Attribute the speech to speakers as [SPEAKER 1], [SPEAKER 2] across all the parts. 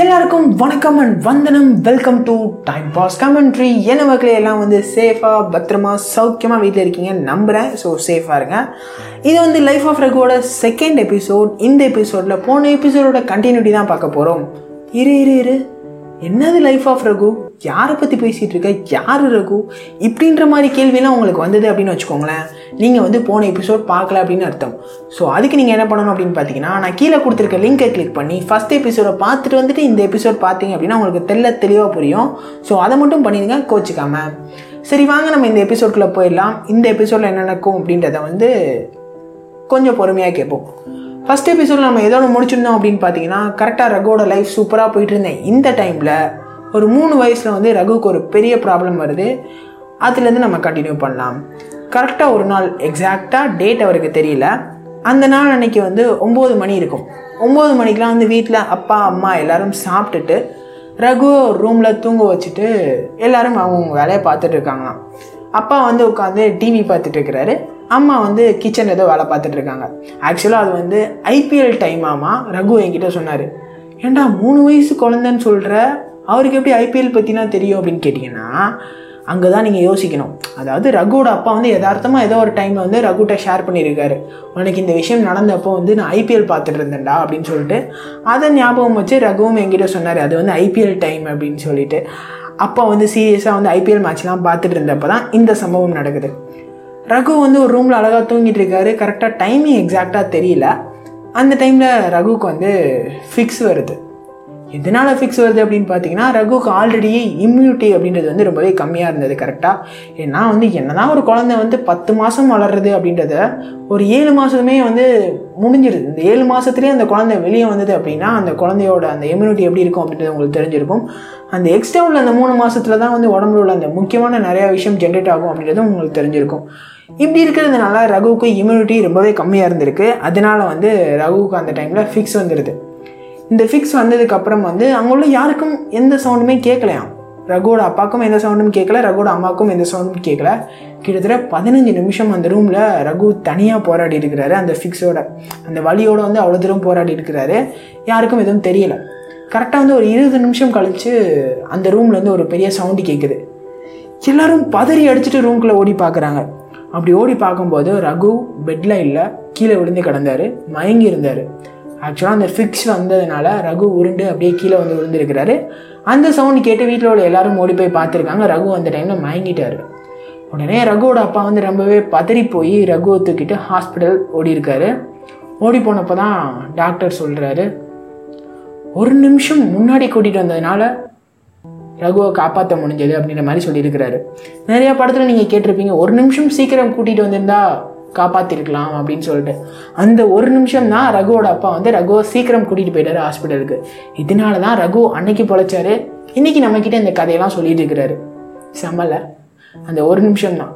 [SPEAKER 1] எல்லாருக்கும் வணக்கம் அண்ட் வந்தனம். Welcome to time pass commentary என்ன மக்களே எல்லாம் வந்து சேஃபாக பத்திரமா சௌக்கியமாக வீட்டில் இருக்கீங்க நம்புகிறேன் ஸோ சேஃபாக இருங்க. இது வந்து லைஃப் ஆஃப் ரகுவோட செகண்ட் எபிசோட் இந்த எபிசோடில் போன எபிசோடோட கண்டினியூட்டி தான் பார்க்க போகிறோம் இரு இரு இரு. என்னது லைஃப் ஆஃப் ரகு யாரை பற்றி பேசிகிட்டு இருக்க? யார் ரகு இப்படின்ற மாதிரி கேள்வியெல்லாம் உங்களுக்கு வந்தது அப்படின்னு வச்சுக்கோங்களேன். நீங்கள் வந்து போன எபிசோட் பார்க்கல அப்படின்னு அர்த்தம். ஸோ அதுக்கு நீங்கள் என்ன பண்ணணும் அப்படின்னு பார்த்தீங்கன்னா நான் கீழே கொடுத்துருக்க லிங்கை கிளிக் பண்ணி ஃபஸ்ட் எபிசோடை பார்த்துட்டு வந்துட்டு இந்த எபிசோட் பார்த்தீங்க அப்படின்னா உங்களுக்கு தெல்ல தெளிவாக புரியும். ஸோ அதை மட்டும் பண்ணிடுங்க கோச்சிக்காம. சரி வாங்க நம்ம இந்த எபிசோட்குள்ளே போயிடலாம். இந்த எபிசோடில் என்ன நடக்கும் அப்படின்றத வந்து கொஞ்சம் பொறுமையாக கேட்போம். ஃபஸ்ட் எபிசோடில் நம்ம ஏதோ ஒன்று முடிச்சிருந்தோம் அப்படின்னு பார்த்தீங்கன்னா கரெக்டாக ரகுவோட லைஃப் சூப்பராக போயிட்டு இருந்தேன். இந்த டைமில் ஒரு மூணு வயசில் வந்து ரகுவுக்கு ஒரு பெரிய ப்ராப்ளம் வருது. அதுலேருந்து நம்ம கண்டினியூ பண்ணலாம். கரெக்டாக ஒரு நாள் எக்ஸாக்டாக டேட் அவருக்கு தெரியல. அந்த நாள் அன்னைக்கு வந்து ஒம்பது மணி இருக்கும். ஒம்பது மணிக்கெலாம் வந்து வீட்டில் அப்பா அம்மா எல்லாரும் சாப்பிட்டுட்டு ரகு ஒரு ரூமில் தூங்க வச்சுட்டு எல்லாரும் அவங்க வேலையை பார்த்துட்டு இருக்காங்களாம். அப்பா வந்து உட்காந்து டிவி பார்த்துட்டு இருக்கிறாரு. அம்மா வந்து கிச்சன் ஏதோ வேலை பார்த்துட்டு இருக்காங்க. ஆக்சுவலாக அது வந்து ஐபிஎல் டைம் ஆமா ரகு என்கிட்ட சொன்னார். ஏண்டா மூணு வயசு குழந்தைன்னு சொல்கிற அவருக்கு எப்படி ஐபிஎல் பற்றினா தெரியும்? அப்படின்னு கேட்டிங்கன்னா அங்கே தான் நீங்கள் யோசிக்கணும். அதாவது ரகுவோட அப்பா வந்து யதார்த்தமாக ஏதோ ஒரு டைமில் வந்து ரகுட்ட ஷேர் பண்ணியிருக்காரு. உனக்கு இந்த விஷயம் நடந்தப்போ வந்து நான் ஐபிஎல் பார்த்துட்டு இருந்தேன்டா அப்படின்னு சொல்லிட்டு அதை ஞாபகம் வச்சு ரகுவும் என்கிட்ட சொன்னார் அது வந்து ஐபிஎல் டைம் அப்படின்னு சொல்லிட்டு. அப்பா வந்து சீரியஸாக வந்து ஐபிஎல் மேட்ச்லாம் பார்த்துட்டு இருந்தப்போ தான் இந்த சம்பவம் நடக்குது. ரகு வந்து ஒரு ரூமில் அழகாக தூங்கிட்டு இருக்காரு. கரெக்டாக டைமிங் எக்ஸாக்டாக தெரியல. அந்த டைமில் ரகுவுக்கு வந்து ஃபிக்ஸ் வருது. எதனால் ஃபிக்ஸ் வருது அப்படின்னு பார்த்தீங்கன்னா ரகுவுக்கு ஆல்ரெடி இம்யூனிட்டி அப்படின்றது வந்து ரொம்பவே கம்மியாக இருந்தது கரெக்டாக ஏன்னா வந்து என்னதான் ஒரு குழந்தை வந்து பத்து மாதம் வளர்றது அப்படின்றத ஒரு ஏழு மாதமே வந்து முடிஞ்சிருது. இந்த ஏழு மாதத்துலேயே அந்த குழந்தை வெளியே வந்தது அப்படின்னா அந்த குழந்தையோட அந்த இம்யூனிட்டி எப்படி இருக்கும் அப்படின்றது உங்களுக்கு தெரிஞ்சிருக்கும். அந்த எக்ஸ்ட்ரா உள்ள அந்த மூணு மாதத்துல தான் வந்து உடம்புல உள்ள அந்த முக்கியமான நிறையா விஷயம் ஜென்ரேட் ஆகும் அப்படின்றதும் உங்களுக்கு தெரிஞ்சிருக்கும். இப்படி இருக்கிறதுனால ரகுவுக்கு இம்யூனிட்டி ரொம்பவே கம்மியாக இருந்திருக்கு. அதனால வந்து ரகுவுக்கு அந்த டைமில் ஃபிக்ஸ் வந்துடுது இந்த ஃபிக்ஸ் வந்ததுக்கப்புறம் வந்து அங்குள்ள யாருக்கும் எந்த சவுண்டுமே கேட்கலையாம் ரகுவோட அப்பாவுக்கும் எந்த சவுண்டும் கேட்கல ரகுவோட அம்மாவுக்கும் எந்த சவுண்டும் கேட்கல கிட்டத்தட்ட பதினஞ்சு நிமிஷம் அந்த ரூமில் ரகு தனியாக போராடி இருக்கிறாரு அந்த ஃபிக்ஸோட அந்த வழியோட வந்து அவ்வளோ தூரம் போராடி இருக்கிறாரு. யாருக்கும் எதுவும் தெரியலை. கரெக்டாக வந்து ஒரு இருபது நிமிஷம் கழித்து அந்த ரூமில் வந்து ஒரு பெரிய சவுண்டு கேட்குது எல்லோரும் பதறி அடிச்சுட்டு ரூம்குள்ளே ஓடி பார்க்குறாங்க அப்படி ஓடி பார்க்கும்போது ரகு பெட்டில் இல்லை கீழே விழுந்து கிடந்தாரு மயங்கி இருந்தார். ஆக்சுவலாக அந்த ஃபிக்ஸ் வந்ததுனால ரகு உருண்டு அப்படியே கீழே வந்து விழுந்துருக்கிறாரு அந்த சவுண்ட் கேட்டு வீட்டில் உள்ள எல்லாரும் ஓடி போய் பார்த்துருக்காங்க. ரகு அந்த டைமில் மயங்கிட்டார். உடனே ரகுவோட அப்பா வந்து ரொம்பவே பதறி போய் ரகுவை தூக்கிட்டு ஹாஸ்பிட்டல் ஓடி இருக்காரு ஓடி போனப்போ தான் டாக்டர் சொல்கிறாரு ஒரு நிமிஷம் முன்னாடி கூட்டிகிட்டு வந்ததுனால ரகுவை காப்பாற்ற முடிஞ்சது அப்படின்ற மாதிரி சொல்லியிருக்கிறாரு. நிறையா படத்தில் நீங்கள் கேட்டிருப்பீங்க ஒரு நிமிஷம் சீக்கிரம் கூட்டிகிட்டு வந்திருந்தா காப்பாற்றிருக்கலாம் அப்படின்னு சொல்லிட்டு. அந்த ஒரு நிமிஷம் தான் ரகுவோட அப்பா வந்து ரகுவை சீக்கிரம் கூட்டிகிட்டு போயிட்டாரு ஹாஸ்பிட்டலுக்கு. இதனால தான் ரகு அன்னைக்கு பொழைச்சாரு. இன்னைக்கு நம்மக்கிட்ட இந்த கதையெல்லாம் சொல்லிட்டு இருக்கிறாரு. செம்மல அந்த ஒரு நிமிஷம் தான்.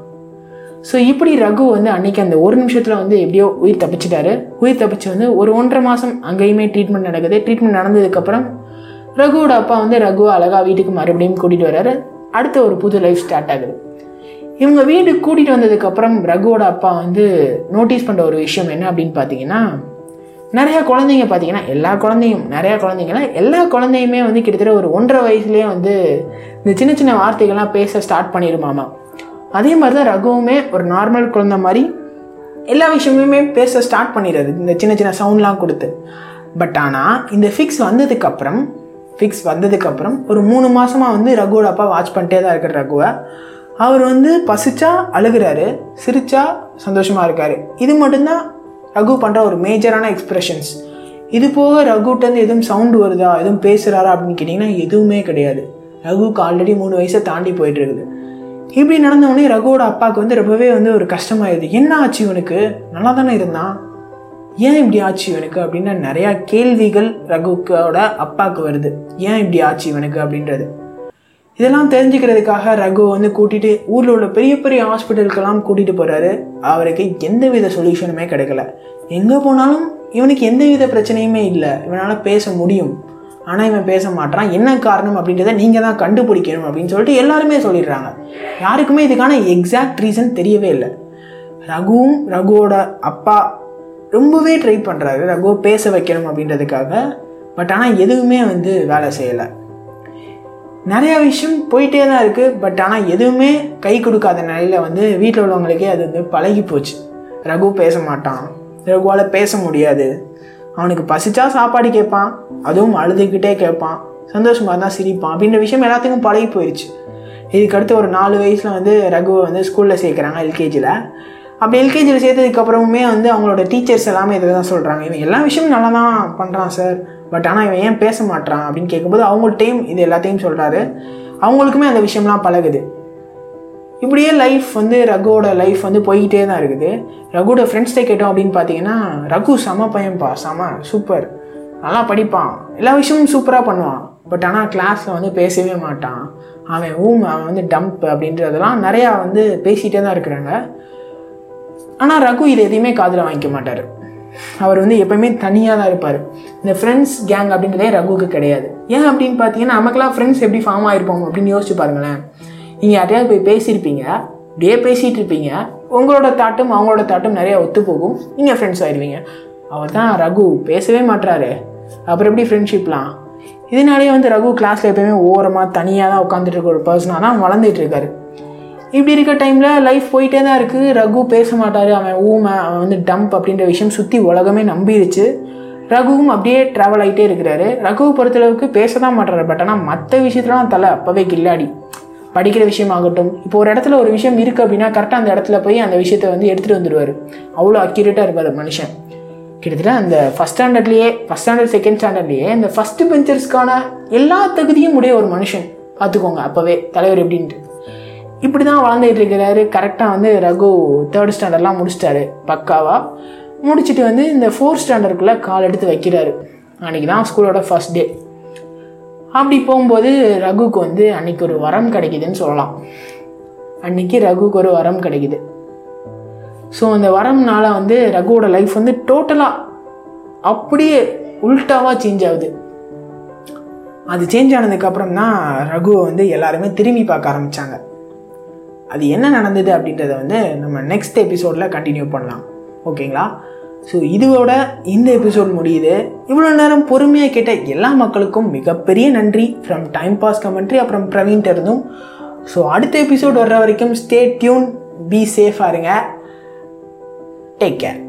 [SPEAKER 1] ஸோ இப்படி ரகு வந்து அன்னைக்கு அந்த ஒரு நிமிஷத்தில் வந்து எப்படியோ உயிர் தப்பிச்சிட்டாரு. உயிர் தப்பிச்சு வந்து ஒரு ஒன்றரை மாதம் அங்கேயுமே ட்ரீட்மெண்ட் நடக்குது. ட்ரீட்மெண்ட் நடந்ததுக்கப்புறம் ரகுவோட அப்பா வந்து ரகுவை அழகாக வீட்டுக்கு மறுபடியும் கூட்டிகிட்டு வர்றாரு அடுத்த ஒரு புது லைஃப் ஸ்டார்ட் ஆகுது. இவங்க வீடு கூட்டிகிட்டு வந்ததுக்கப்புறம் ரகுவோட அப்பா வந்து நோட்டீஸ் பண்ணுற ஒரு விஷயம் என்ன அப்படின்னு பார்த்தீங்கன்னா நிறையா குழந்தைங்க பார்த்தீங்கன்னா எல்லா குழந்தையும் நிறையா குழந்தைங்களாம் எல்லா குழந்தையுமே வந்து கிட்டத்தட்ட ஒரு ஒன்றரை வயசுலேயே வந்து இந்த சின்ன சின்ன வார்த்தைகள்லாம் பேச ஸ்டார்ட் பண்ணிடுமாமா. அதே மாதிரி தான் ரகுவுமே ஒரு நார்மல் குழந்தை மாதிரி எல்லா விஷயமுமே பேச ஸ்டார்ட் பண்ணிடுறது இந்த சின்ன சின்ன சவுண்ட்லாம் கொடுத்து. பட் ஆனால் இந்த ஃபிக்ஸ் வந்ததுக்கப்புறம் ஃபிக்ஸ் வந்ததுக்கப்புறம் ஒரு மூணு மாதமாக வந்து ரகுவோட அப்பா வாட்ச் பண்ணிட்டே தான் இருக்கிற ரகுவை. அவர் வந்து பசிச்சா அழுகிறாரு சிரிச்சா சந்தோஷமாக இருக்கார். இது மட்டும்தான் ரகு பண்ணுற ஒரு மேஜரான எக்ஸ்ப்ரெஷன்ஸ் இது போக ரகுட்டேருந்து எதுவும் சவுண்டு வருதா எதுவும் பேசுகிறாரா அப்படின்னு கேட்டிங்கன்னா எதுவுமே கிடையாது. ரகுவுக்கு ஆல்ரெடி மூணு வயசை தாண்டி போயிட்டுருக்குது இப்படி நடந்தவொடனே ரகுவோட அப்பாவுக்கு வந்து ரொம்பவே வந்து ஒரு கஷ்டமாயிருது. என்ன ஆச்சு இவனுக்கு? நல்லா தானே இருந்தான்? ஏன் இப்படி ஆச்சு இவனுக்கு? அப்படின்னு நிறையா கேள்விகள் ரகுக்கோட அப்பாவுக்கு வருது. ஏன் இப்படி ஆச்சு இவனுக்கு? அப்படின்றது. இதெல்லாம் தெரிஞ்சுக்கிறதுக்காக ரகு வந்து கூட்டிகிட்டு ஊரில் உள்ள பெரிய பெரிய ஹாஸ்பிட்டலுக்கெல்லாம் கூட்டிகிட்டு போகிறாரு அவருக்கு எந்த வித சொல்யூஷனுமே கிடைக்கல. எங்கே போனாலும் இவனுக்கு எந்த வித பிரச்சனையுமே இல்லை. இவனால் பேச முடியும். ஆனால் இவன் பேச மாட்டான் என்ன காரணம் அப்படின்றத நீங்கள் தான் கண்டுபிடிக்கணும் அப்படின்னு சொல்லிட்டு எல்லாருமே சொல்லிடுறாங்க. யாருக்குமே இதுக்கான எக்ஸாக்ட் ரீசன் தெரியவே இல்லை. ரகுவும் ரகுவோட அப்பா ரொம்பவே ட்ரை பண்ணுறாரு ரகுவை பேச வைக்கணும் அப்படின்றதுக்காக. பட் ஆனால் எதுவுமே வந்து வேலை செய்யலை. நிறைய விஷயம் போயிட்டே தான் இருக்குது பட் ஆனால் எதுவுமே கை கொடுக்காத நிலையில் வந்து வீட்டில் உள்ளவங்களுக்கே அது வந்து பழகி போச்சு. ரகு பேச மாட்டான். ரகுவால் பேச முடியாது. அவனுக்கு பசிச்சா சாப்பாடு கேட்பான். அதுவும் அழுதுகிட்டே கேட்பான். சந்தோஷமாக தான் சிரிப்பான். அப்படின்ற விஷயம் எல்லாத்துக்கும் பழகி போயிடுச்சு இதுக்கடுத்து ஒரு நாலு வயசில் வந்து ரகுவை வந்து ஸ்கூலில் சேர்க்குறாங்க எல்கேஜியில் அப்படி எல்கேஜியில் சேர்த்ததுக்கப்புறமுமே வந்து அவங்களோட டீச்சர்ஸ் எல்லாமே இதை தான் சொல்கிறாங்க இவன் எல்லா விஷயமும் நல்லா தான் பண்ணுறான் சார் பட் ஆனால் இவன் ஏன் பேச மாட்டான் அப்படின்னு கேட்கும்போது அவங்கள்ட்டையும் இது எல்லாத்தையும் சொல்கிறாரு அவங்களுக்குமே அந்த விஷயம்லாம் பழகுது. இப்படியே லைஃப் வந்து ரகுவோட லைஃப் வந்து போய்கிட்டே தான் இருக்குது. ரகுவோட ஃப்ரெண்ட்ஸ்கிட்ட கேட்டோம் அப்படின்னு பார்த்தீங்கன்னா ரகு செம பையன்பா செம சூப்பர் நல்லா படிப்பான். எல்லா விஷயமும் சூப்பராக பண்ணுவான். பட் ஆனால் கிளாஸில் வந்து பேசவே மாட்டான். அவன் ஊம் அவன் வந்து டம்ப் அப்படின்றதெல்லாம் நிறையா வந்து பேசிகிட்டே தான் இருக்கிறாங்க. ஆனால் ரகு இது எதையுமே காதில் வாங்கிக்க மாட்டார். அவர் வந்து எப்பவுமே தனியாக தான் இருப்பார். இந்த ஃப்ரெண்ட்ஸ் கேங் அப்படின்றதே ரகுவுக்கு கிடையாது. ஏன் அப்படின்னு பார்த்தீங்கன்னா நமக்கெல்லாம் ஃப்ரெண்ட்ஸ் எப்படி ஃபார்ம் ஆகிருப்போம் அப்படின்னு யோசிச்சு பாருங்களேன். நீங்கள் யார்ட்டையாவது போய் பேசியிருப்பீங்க அப்படியே பேசிகிட்டு இருப்பீங்க உங்களோட தாட்டும் அவங்களோட தாட்டும் நிறையா ஒத்து போகும். நீங்கள் ஃப்ரெண்ட்ஸ் ஆயிடுவீங்க அவர் தான் ரகு பேசவே மாட்டாரு அப்புறம் எப்படி ஃப்ரெண்ட்ஷிப்லாம் இதனாலேயே வந்து ரகு கிளாஸில் எப்பயுமே ஓரமாக தனியாக தான் உட்காந்துட்டு இருக்க ஒரு பர்சனாக தான் வளர்ந்துட்டு இருக்காரு. இப்படி இருக்க டைமில் லைஃப் போயிட்டே தான் இருக்குது ரகு பேச மாட்டார். அவன் ஊமை அவன் வந்து டம்ப் அப்படின்ற விஷயம் சுற்றி உலகமே நம்பிடுச்சு ரகுவும் அப்படியே ட்ராவல் ஆகிட்டே இருக்கிறாரு. ரகுவை பொறுத்தளவுக்கு பேச தான் மாட்டாரு. பட் ஆனால் மற்ற விஷயத்துலாம் தலை அப்போவே கில்லாடி. படிக்கிற விஷயமாகட்டும். இப்போ ஒரு இடத்துல ஒரு விஷயம் இருக்குது அப்படின்னா கரெக்டாக அந்த இடத்துல போய் அந்த விஷயத்தை வந்து எடுத்துகிட்டு வந்துடுவார் அவ்வளோ அக்யூரேட்டாக இருப்பார் மனுஷன். கிட்டத்தட்ட அந்த ஃபஸ்ட் ஸ்டாண்டர்ட்லேயே ஃபஸ்ட் ஸ்டாண்டர்ட் செகண்ட் ஸ்டாண்டர்ட்லேயே இந்த ஃபஸ்ட்டு பெஞ்சர்ஸ்க்கான எல்லா தகுதியும் உடைய ஒரு மனுஷன். பார்த்துக்கோங்க அப்போவே தலைவர் எப்படின்ட்டு. இப்படி தான் வாழ்ந்துட்டு இருக்கிறாரு. கரெக்டாக வந்து ரகு தேர்ட் ஸ்டாண்டர்ட்லாம் முடிச்சிட்டாரு. பக்காவாக முடிச்சுட்டு வந்து இந்த ஃபோர்த் ஸ்டாண்டர்டுக்குள்ளே கால் எடுத்து வைக்கிறாரு. அன்றைக்கி தான் ஸ்கூலோட ஃபஸ்ட் டே அப்படி போகும்போது ரகுக்கு வந்து அன்னைக்கு ஒரு வரம் கிடைக்குதுன்னு சொல்லலாம். அன்னைக்கு ரகுக்கு ஒரு வரம் கிடைக்குது. ஸோ அந்த வரம்னால வந்து ரகுவோட லைஃப் வந்து டோட்டலாக அப்படியே உல்ட்டாவாக சேஞ்ச் ஆகுது. அது சேஞ்ச் ஆனதுக்கப்புறம் தான் ரகுவை வந்து எல்லாருமே திரும்பி பார்க்க ஆரம்பித்தாங்க அது என்ன நடந்தது அப்படின்றத வந்து நம்ம நெக்ஸ்ட் எபிசோடில் கண்டினியூ பண்ணலாம். ஓகேங்களா? ஸோ இதோட இந்த எபிசோட் முடியுது. இவ்வளோ நேரம் பொறுமையாக கேட்ட எல்லா மக்களுக்கும் மிகப்பெரிய நன்றி. ஃப்ரம் டைம் பாஸ் கமெண்ட்ரி அப்புறம் பிரவீன்ட்டு இருந்தும் ஸோ அடுத்த எபிசோட் வர்ற வரைக்கும் ஸ்டே டியூன் பி சேஃபாக இருங்க. Take care